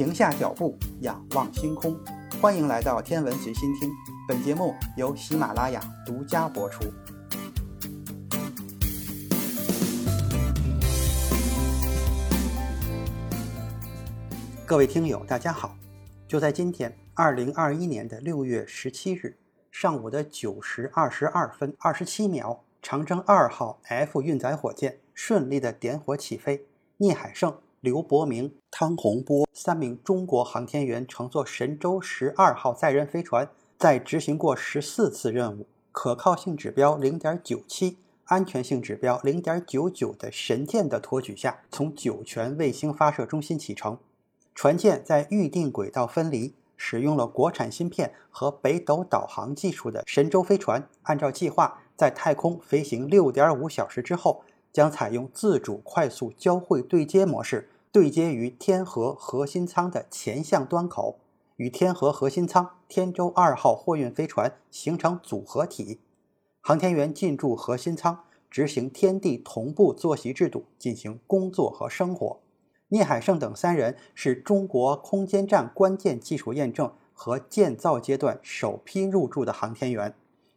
停下脚步，仰望星空。欢迎来到天文随心听，本节目由喜马拉雅独家播出。各位听友，大家好！就在今天，二零二一年的六月十七日上午的九时二十二分二十七秒，长征二号 F 运载火箭顺利的点火起飞，聂海胜。刘伯明、汤洪波三名中国航天员乘坐神舟十二号载人飞船，在执行过十四次任务、可靠性指标零点九七、安全性指标零点九九的神箭的托举下，从酒泉卫星发射中心启程。船舰在预定轨道分离，使用了国产芯片和北斗导航技术的神舟飞船，按照计划在太空飞行六点五小时之后。将采用自主快速交会对接模式，对接于天河核心舱的前向端口，与天河核心舱天舟二号货运飞船形成组合体。航天员进驻核心舱，执行天地同步作息制度，进行工作和生活。聂海胜等三人是中国空间站关键技术验证和建造阶段首批入驻的航天员，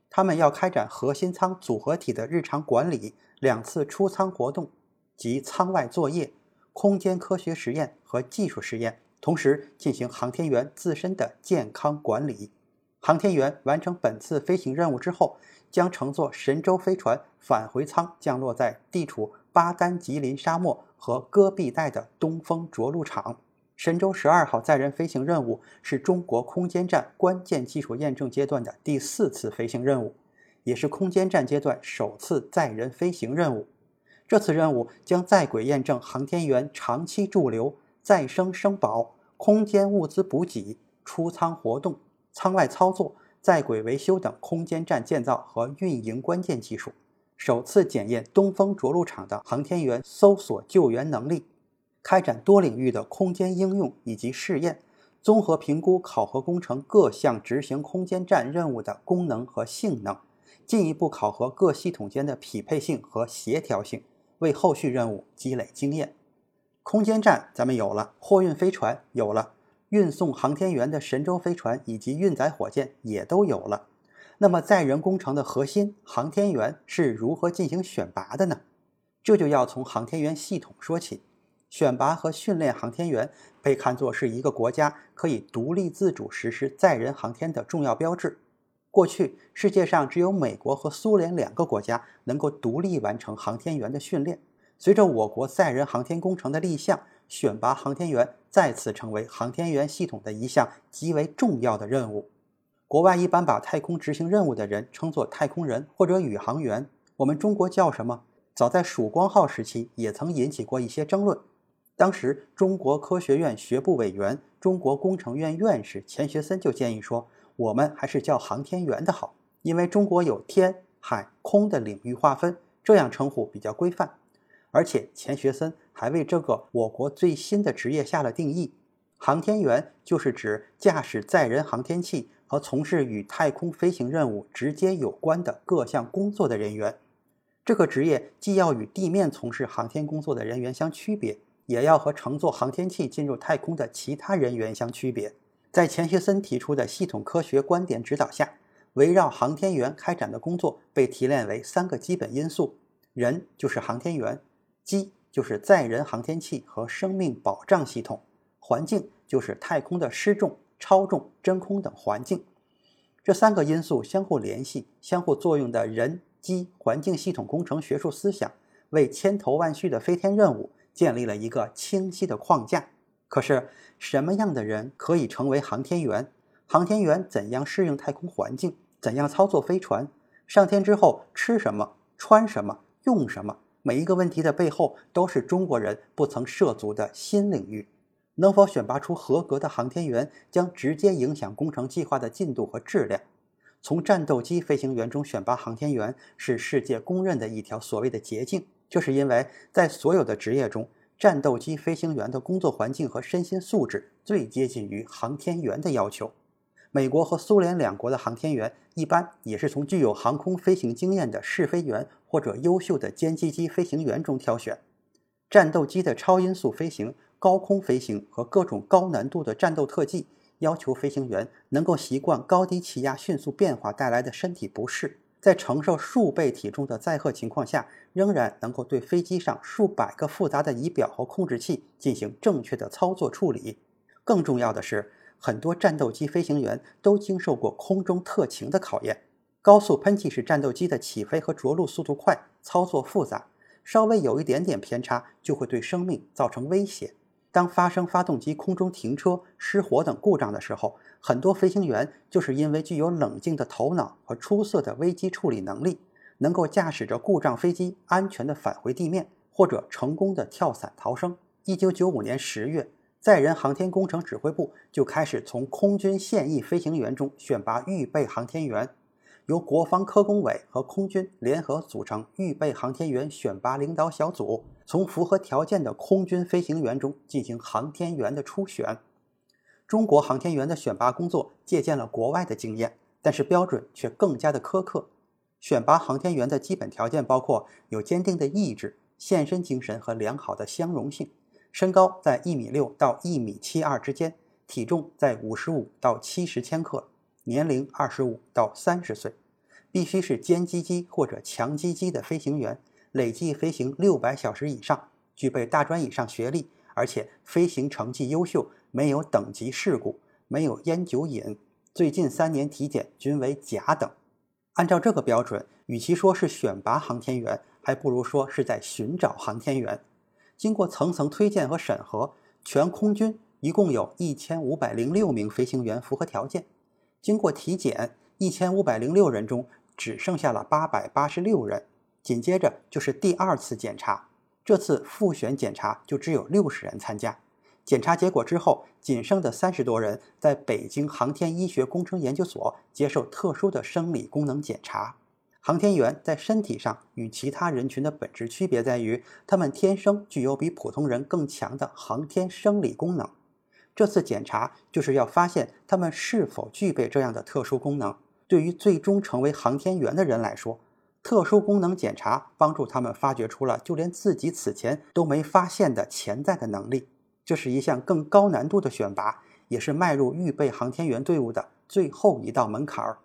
他们要开展核心舱组合体的日常管理。两次出舱活动及舱外作业、空间科学实验和技术实验，同时进行航天员自身的健康管理。航天员完成本次飞行任务之后，将乘坐神舟飞船返回舱降落在地处巴丹吉林沙漠和戈壁带的东风着陆场。神舟十二号载人飞行任务是中国空间站关键技术验证阶段的第四次飞行任务。也是空间站阶段首次载人飞行任务。这次任务将在轨验证航天员长期驻留、再生生保、空间物资补给、出舱活动、舱外操作、在轨维修等空间站建造和运营关键技术。首次检验东风着陆场的航天员搜索救援能力，开展多领域的空间应用以及试验，综合评估考核工程各项执行空间站任务的功能和性能。进一步考核各系统间的匹配性和协调性，为后续任务积累经验。空间站咱们有了，货运飞船有了，运送航天员的神舟飞船以及运载火箭也都有了。那么载人工程的核心航天员是如何进行选拔的呢？这就要从航天员系统说起。选拔和训练航天员被看作是一个国家可以独立自主实施载人航天的重要标志。过去，世界上只有美国和苏联两个国家能够独立完成航天员的训练。随着我国载人航天工程的立项，选拔航天员再次成为航天员系统的一项极为重要的任务。国外一般把太空执行任务的人称作太空人或者宇航员，我们中国叫什么？早在曙光号时期也曾引起过一些争论。当时，中国科学院学部委员、中国工程院院士钱学森就建议说。我们还是叫航天员的好，因为中国有天、海、空的领域划分，这样称呼比较规范。而且钱学森还为这个我国最新的职业下了定义：航天员就是指驾驶载人航天器和从事与太空飞行任务直接有关的各项工作的人员。这个职业既要与地面从事航天工作的人员相区别，也要和乘坐航天器进入太空的其他人员相区别。在钱学森提出的系统科学观点指导下，围绕航天员开展的工作被提炼为三个基本因素：人就是航天员，机就是载人航天器和生命保障系统，环境就是太空的失重、超重、真空等环境。这三个因素相互联系、相互作用的人机环境系统工程学术思想，为千头万绪的飞天任务建立了一个清晰的框架。可是，什么样的人可以成为航天员？航天员怎样适应太空环境？怎样操作飞船？上天之后吃什么、穿什么、用什么？每一个问题的背后，都是中国人不曾涉足的新领域。能否选拔出合格的航天员，将直接影响工程计划的进度和质量。从战斗机飞行员中选拔航天员，是世界公认的一条所谓的捷径，就是因为在所有的职业中。战斗机飞行员的工作环境和身心素质最接近于航天员的要求。美国和苏联两国的航天员一般也是从具有航空飞行经验的试飞员或者优秀的歼击机飞行员中挑选。战斗机的超音速飞行高空飞行和各种高难度的战斗特技，要求飞行员能够习惯高低气压迅速变化带来的身体不适，在承受数倍体重的载荷情况下，仍然能够对飞机上数百个复杂的仪表和控制器进行正确的操作处理。更重要的是，很多战斗机飞行员都经受过空中特勤的考验。高速喷气式战斗机的起飞和着陆速度快，操作复杂，稍微有一点点偏差就会对生命造成威胁。当发生发动机空中停车、失火等故障的时候，很多飞行员就是因为具有冷静的头脑和出色的危机处理能力，能够驾驶着故障飞机安全地返回地面，或者成功地跳伞逃生。一九九五年十月，载人航天工程指挥部就开始从空军现役飞行员中选拔预备航天员。由国防科工委和空军联合组成预备航天员选拔领导小组，从符合条件的空军飞行员中进行航天员的初选。中国航天员的选拔工作借鉴了国外的经验，但是标准却更加的苛刻。选拔航天员的基本条件包括有坚定的意志、献身精神和良好的相容性，身高在一米六到一米七二之间，体重在五十五到七十千克。年龄二十五到三十岁，必须是歼击机或者强击机的飞行员，累计飞行六百小时以上，具备大专以上学历，而且飞行成绩优秀，没有等级事故，没有烟酒瘾，最近三年体检均为甲等。按照这个标准，与其说是选拔航天员，还不如说是在寻找航天员。经过层层推荐和审核，全空军一共有一千五百零六名飞行员符合条件。经过体检，一千五百零六人中只剩下了八百八十六人。紧接着就是第二次检查，这次复选检查就只有六十人参加。检查结果之后，仅剩的三十多人在北京航天医学工程研究所接受特殊的生理功能检查。航天员在身体上与其他人群的本质区别在于，他们天生具有比普通人更强的航天生理功能。这次检查就是要发现他们是否具备这样的特殊功能。对于最终成为航天员的人来说，特殊功能检查帮助他们发掘出了就连自己此前都没发现的潜在的能力。这是一项更高难度的选拔，也是迈入预备航天员队伍的最后一道门槛儿。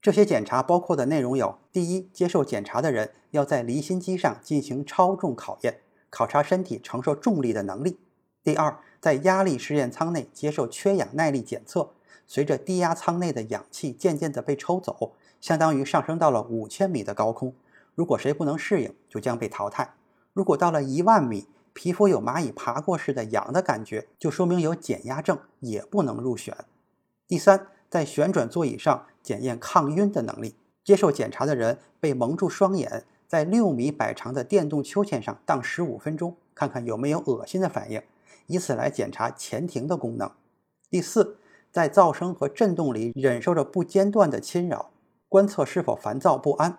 这些检查包括的内容有：第一，接受检查的人要在离心机上进行超重考验，考察身体承受重力的能力；第二，在压力试验舱内接受缺氧耐力检测，随着低压舱内的氧气渐渐地被抽走，相当于上升到了五千米的高空。如果谁不能适应，就将被淘汰。如果到了一万米，皮肤有蚂蚁爬过似的痒的感觉，就说明有减压症，也不能入选。第三，在旋转座椅上检验抗晕的能力。接受检查的人被蒙住双眼，在六米摆长的电动秋千上荡十五分钟，看看有没有恶心的反应。以此来检查前庭的功能。第四，在噪声和震动里忍受着不间断的侵扰，观测是否烦躁不安。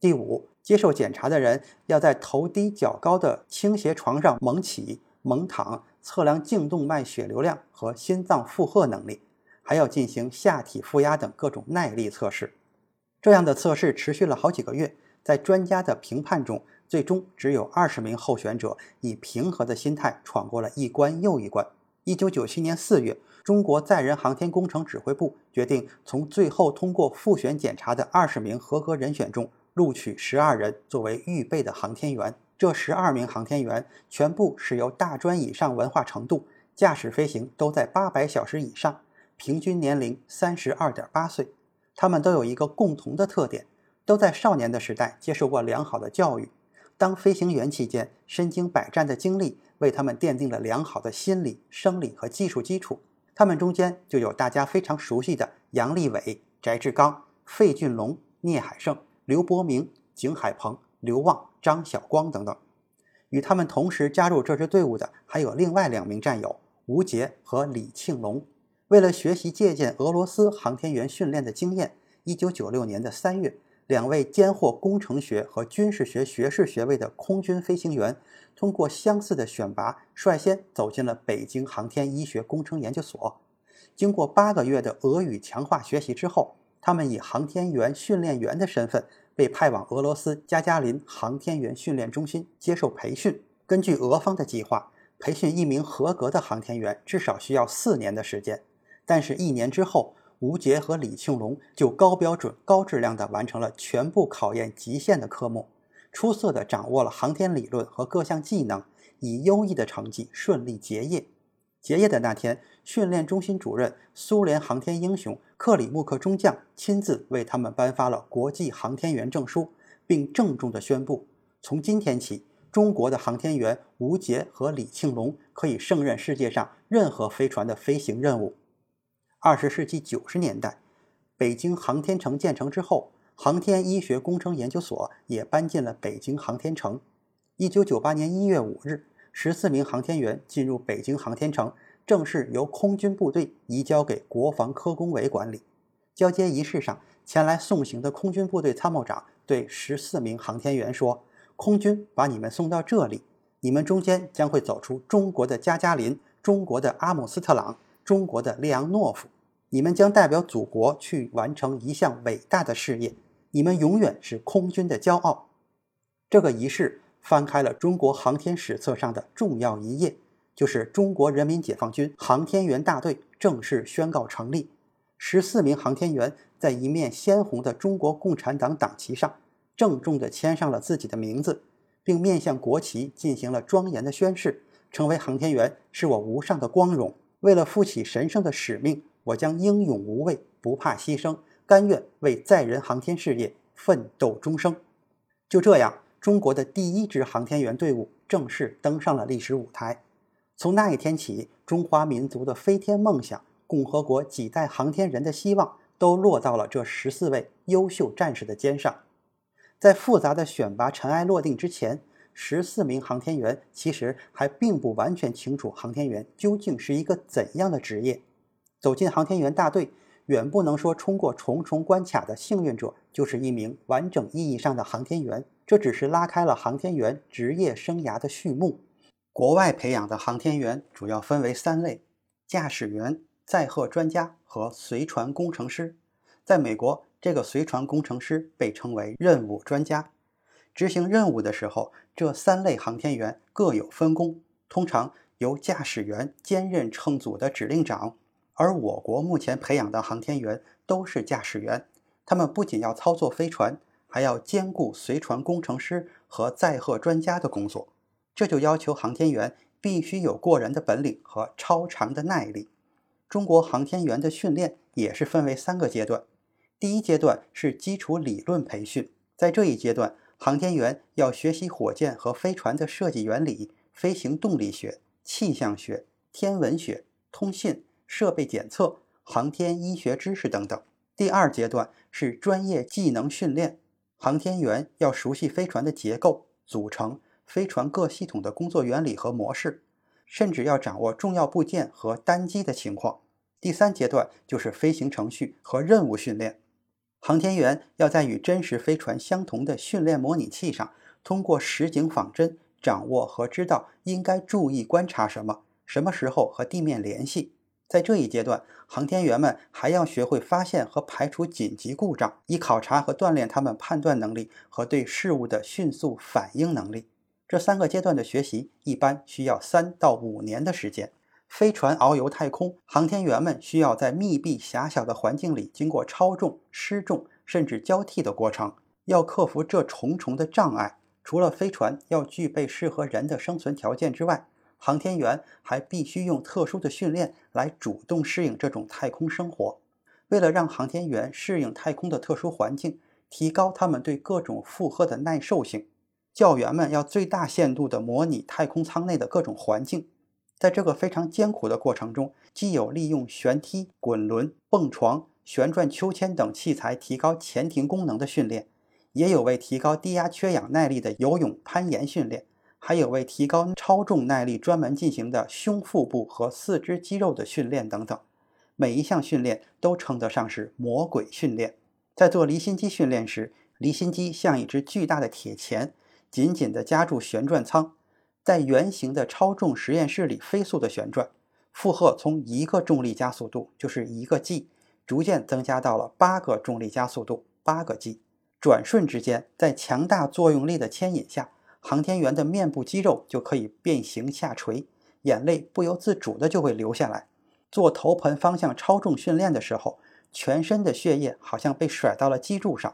第五，接受检查的人要在头低脚高的倾斜床上猛起猛躺，测量颈动脉血流量和心脏负荷能力，还要进行下体负压等各种耐力测试。这样的测试持续了好几个月，在专家的评判中。最终只有二十名候选者以平和的心态闯过了一关又一关。一九九七年四月，中国载人航天工程指挥部决定从最后通过复选检查的二十名合格人选中录取十二人作为预备的航天员。这十二名航天员全部是由大专以上文化程度，驾驶飞行都在八百小时以上，平均年龄三十二点八岁。他们都有一个共同的特点，都在少年的时代接受过良好的教育。当飞行员期间，身经百战的经历为他们奠定了良好的心理、生理和技术基础。他们中间就有大家非常熟悉的杨利伟、翟志刚、费俊龙、聂海胜、刘伯明、景海鹏、刘旺、张晓光等等。与他们同时加入这支队伍的还有另外两名战友吴杰和李庆龙。为了学习借鉴俄罗斯航天员训练的经验，一九九六年的三月。两位兼获工程学和军事学学士学位的空军飞行员，通过相似的选拔，率先走进了北京航天医学工程研究所。经过八个月的俄语强化学习之后，他们以航天员训练员的身份被派往俄罗斯加加林航天员训练中心接受培训。根据俄方的计划，培训一名合格的航天员至少需要四年的时间，但是，一年之后，吴杰和李庆龙就高标准、高质量地完成了全部考验极限的科目，出色地掌握了航天理论和各项技能，以优异的成绩顺利结业。结业的那天，训练中心主任、苏联航天英雄克里木克中将亲自为他们颁发了国际航天员证书，并郑重地宣布：从今天起。中国的航天员吴杰和李庆龙可以胜任世界上任何飞船的飞行任务。二十世纪九十年代，北京航天城建成之后，航天医学工程研究所也搬进了北京航天城。一九九八年一月五日，十四名航天员进入北京航天城，正式由空军部队移交给国防科工委管理。交接仪式上，前来送行的空军部队参谋长对十四名航天员说。空军把你们送到这里，你们中间将会走出中国的加加林、中国的阿姆斯特朗、中国的列昂诺夫。你们将代表祖国去完成一项伟大的事业，你们永远是空军的骄傲。这个仪式翻开了中国航天史册上的重要一页，就是中国人民解放军航天员大队正式宣告成立。十四名航天员在一面鲜红的中国共产党党旗上。郑重地签上了自己的名字，并面向国旗进行了庄严的宣誓：成为航天员是我无上的光荣。为了负起神圣的使命，我将英勇无畏，不怕牺牲，甘愿为载人航天事业奋斗终生。就这样，中国的第一支航天员队伍正式登上了历史舞台。从那一天起，中华民族的飞天梦想、共和国几代航天人的希望，都落到了这十四位优秀战士的肩上。在复杂的选拔尘埃落定之前，十四名航天员其实还并不完全清楚航天员究竟是一个怎样的职业。走进航天员大队，远不能说冲过重重关卡的幸运者就是一名完整意义上的航天员，这只是拉开了航天员职业生涯的序幕。国外培养的航天员主要分为三类：驾驶员、载荷专家和随船工程师。在美国。这个随船工程师被称为任务专家，执行任务的时候，这三类航天员各有分工，通常由驾驶员兼任乘组的指令长。而我国目前培养的航天员都是驾驶员，他们不仅要操作飞船，还要兼顾随船工程师和载荷专家的工作，这就要求航天员必须有过人的本领和超长的耐力。中国航天员的训练也是分为三个阶段。第一阶段是基础理论培训，在这一阶段，航天员要学习火箭和飞船的设计原理、飞行动力学、气象学、天文学、通信、设备检测、航天医学知识等等。第二阶段是专业技能训练，航天员要熟悉飞船的结构、组成、飞船各系统的工作原理和模式，甚至要掌握重要部件和单机的情况。第三阶段就是飞行程序和任务训练。航天员要在与真实飞船相同的训练模拟器上，通过实景仿真，掌握和知道应该注意观察什么，什么时候和地面联系。在这一阶段，航天员们还要学会发现和排除紧急故障，以考察和锻炼他们判断能力和对事物的迅速反应能力。这三个阶段的学习一般需要三到五年的时间。飞船遨游太空，航天员们需要在密闭狭小的环境里经过超重、失重甚至交替的过程，要克服这重重的障碍。除了飞船要具备适合人的生存条件之外，航天员还必须用特殊的训练来主动适应这种太空生活。为了让航天员适应太空的特殊环境，提高他们对各种负荷的耐受性，教员们要最大限度地模拟太空舱内的各种环境。在这个非常艰苦的过程中，既有利用旋梯、滚轮、蹦床、旋转秋千等器材提高前庭功能的训练，也有为提高低压缺氧耐力的游泳、攀岩训练，还有为提高超重耐力专门进行的胸腹部和四肢肌肉的训练等等。每一项训练都称得上是魔鬼训练。在做离心机训练时，离心机像一只巨大的铁钳，紧紧地夹住旋转舱。在圆形的超重实验室里飞速的旋转，负荷从一个重力加速度就是一个 g，逐渐增加到了八个重力加速度八个 g。转瞬之间，在强大作用力的牵引下，航天员的面部肌肉就可以变形下垂，眼泪不由自主的就会流下来。做头盆方向超重训练的时候，全身的血液好像被甩到了脊柱上；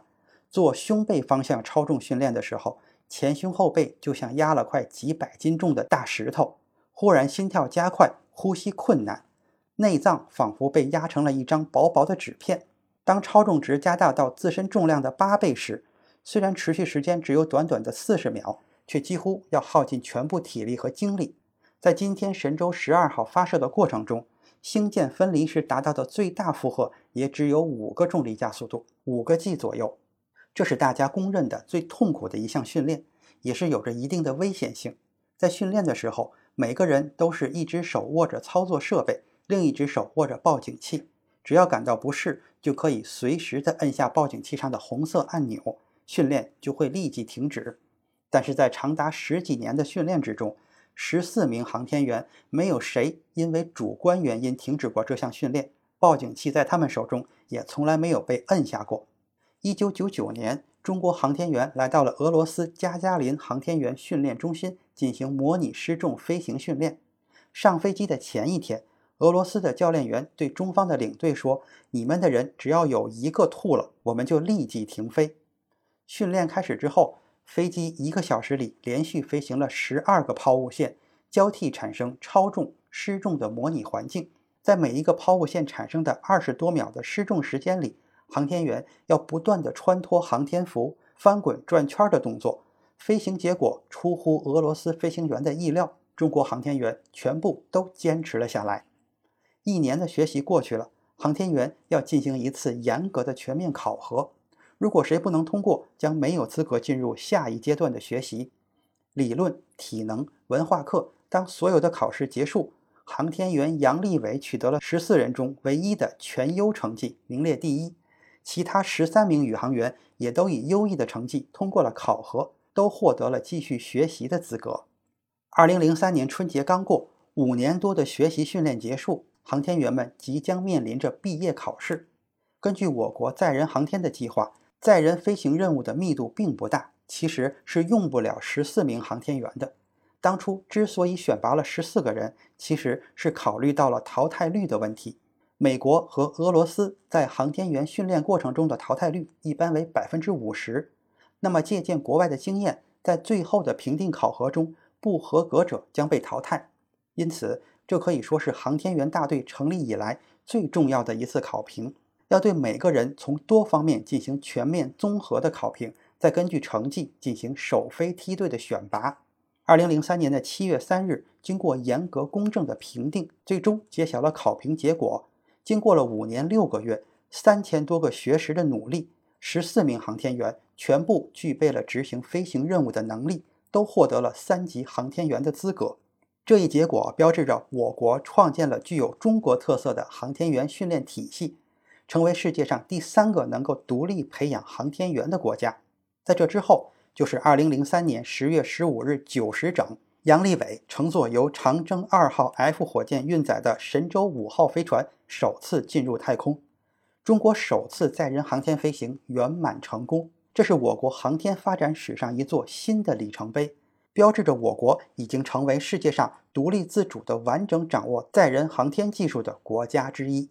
做胸背方向超重训练的时候，前胸后背就像压了块几百斤重的大石头，忽然心跳加快，呼吸困难，内脏仿佛被压成了一张薄薄的纸片。当超重值加大到自身重量的八倍时，虽然持续时间只有短短的四十秒，却几乎要耗尽全部体力和精力。在今天神舟十二号发射的过程中，星舰分离时达到的最大负荷也只有五个重力加速度，五个 G 左右。这是大家公认的最痛苦的一项训练，也是有着一定的危险性。在训练的时候，每个人都是一只手握着操作设备，另一只手握着报警器。只要感到不适，就可以随时的摁下报警器上的红色按钮，训练就会立即停止。但是在长达十几年的训练之中，十四名航天员没有谁因为主观原因停止过这项训练，报警器在他们手中也从来没有被摁下过。一九九九年，中国航天员来到了俄罗斯加加林航天员训练中心进行模拟失重飞行训练。上飞机的前一天。俄罗斯的教练员对中方的领队说：“你们的人只要有一个吐了，我们就立即停飞。”训练开始之后，飞机一个小时里连续飞行了十二个抛物线，交替产生超重、失重的模拟环境。在每一个抛物线产生的二十多秒的失重时间里，航天员要不断地穿脱航天服、翻滚转圈的动作。飞行结果出乎俄罗斯飞行员的意料，中国航天员全部都坚持了下来。一年的学习过去了，航天员要进行一次严格的全面考核。如果谁不能通过，将没有资格进入下一阶段的学习。理论、体能、文化课，当所有的考试结束，航天员杨利伟取得了十四人中唯一的全优成绩，名列第一。其他十三名宇航员也都以优异的成绩通过了考核，都获得了继续学习的资格。二零零三年春节刚过，五年多的学习训练结束。航天员们即将面临着毕业考试。根据我国载人航天的计划，载人飞行任务的密度并不大，其实是用不了十四名航天员的。当初之所以选拔了十四个人，其实是考虑到了淘汰率的问题。美国和俄罗斯在航天员训练过程中的淘汰率一般为百分之五十。那么借鉴国外的经验，在最后的评定考核中，不合格者将被淘汰。因此。这可以说是航天员大队成立以来最重要的一次考评，要对每个人从多方面进行全面综合的考评，再根据成绩进行首飞梯队的选拔。二零零三年的七月三日，经过严格公正的评定，最终揭晓了考评结果。经过了五年六个月、三千多个学时的努力，十四名航天员全部具备了执行飞行任务的能力，都获得了三级航天员的资格。这一结果标志着我国创建了具有中国特色的航天员训练体系，成为世界上第三个能够独立培养航天员的国家。在这之后，就是2003年10月15日9时整，杨利伟乘坐由长征二号 F 火箭运载的神舟五号飞船首次进入太空，中国首次载人航天飞行圆满成功。这是我国航天发展史上一座新的里程碑。标志着我国已经成为世界上独立自主的、完整掌握载人航天技术的国家之一。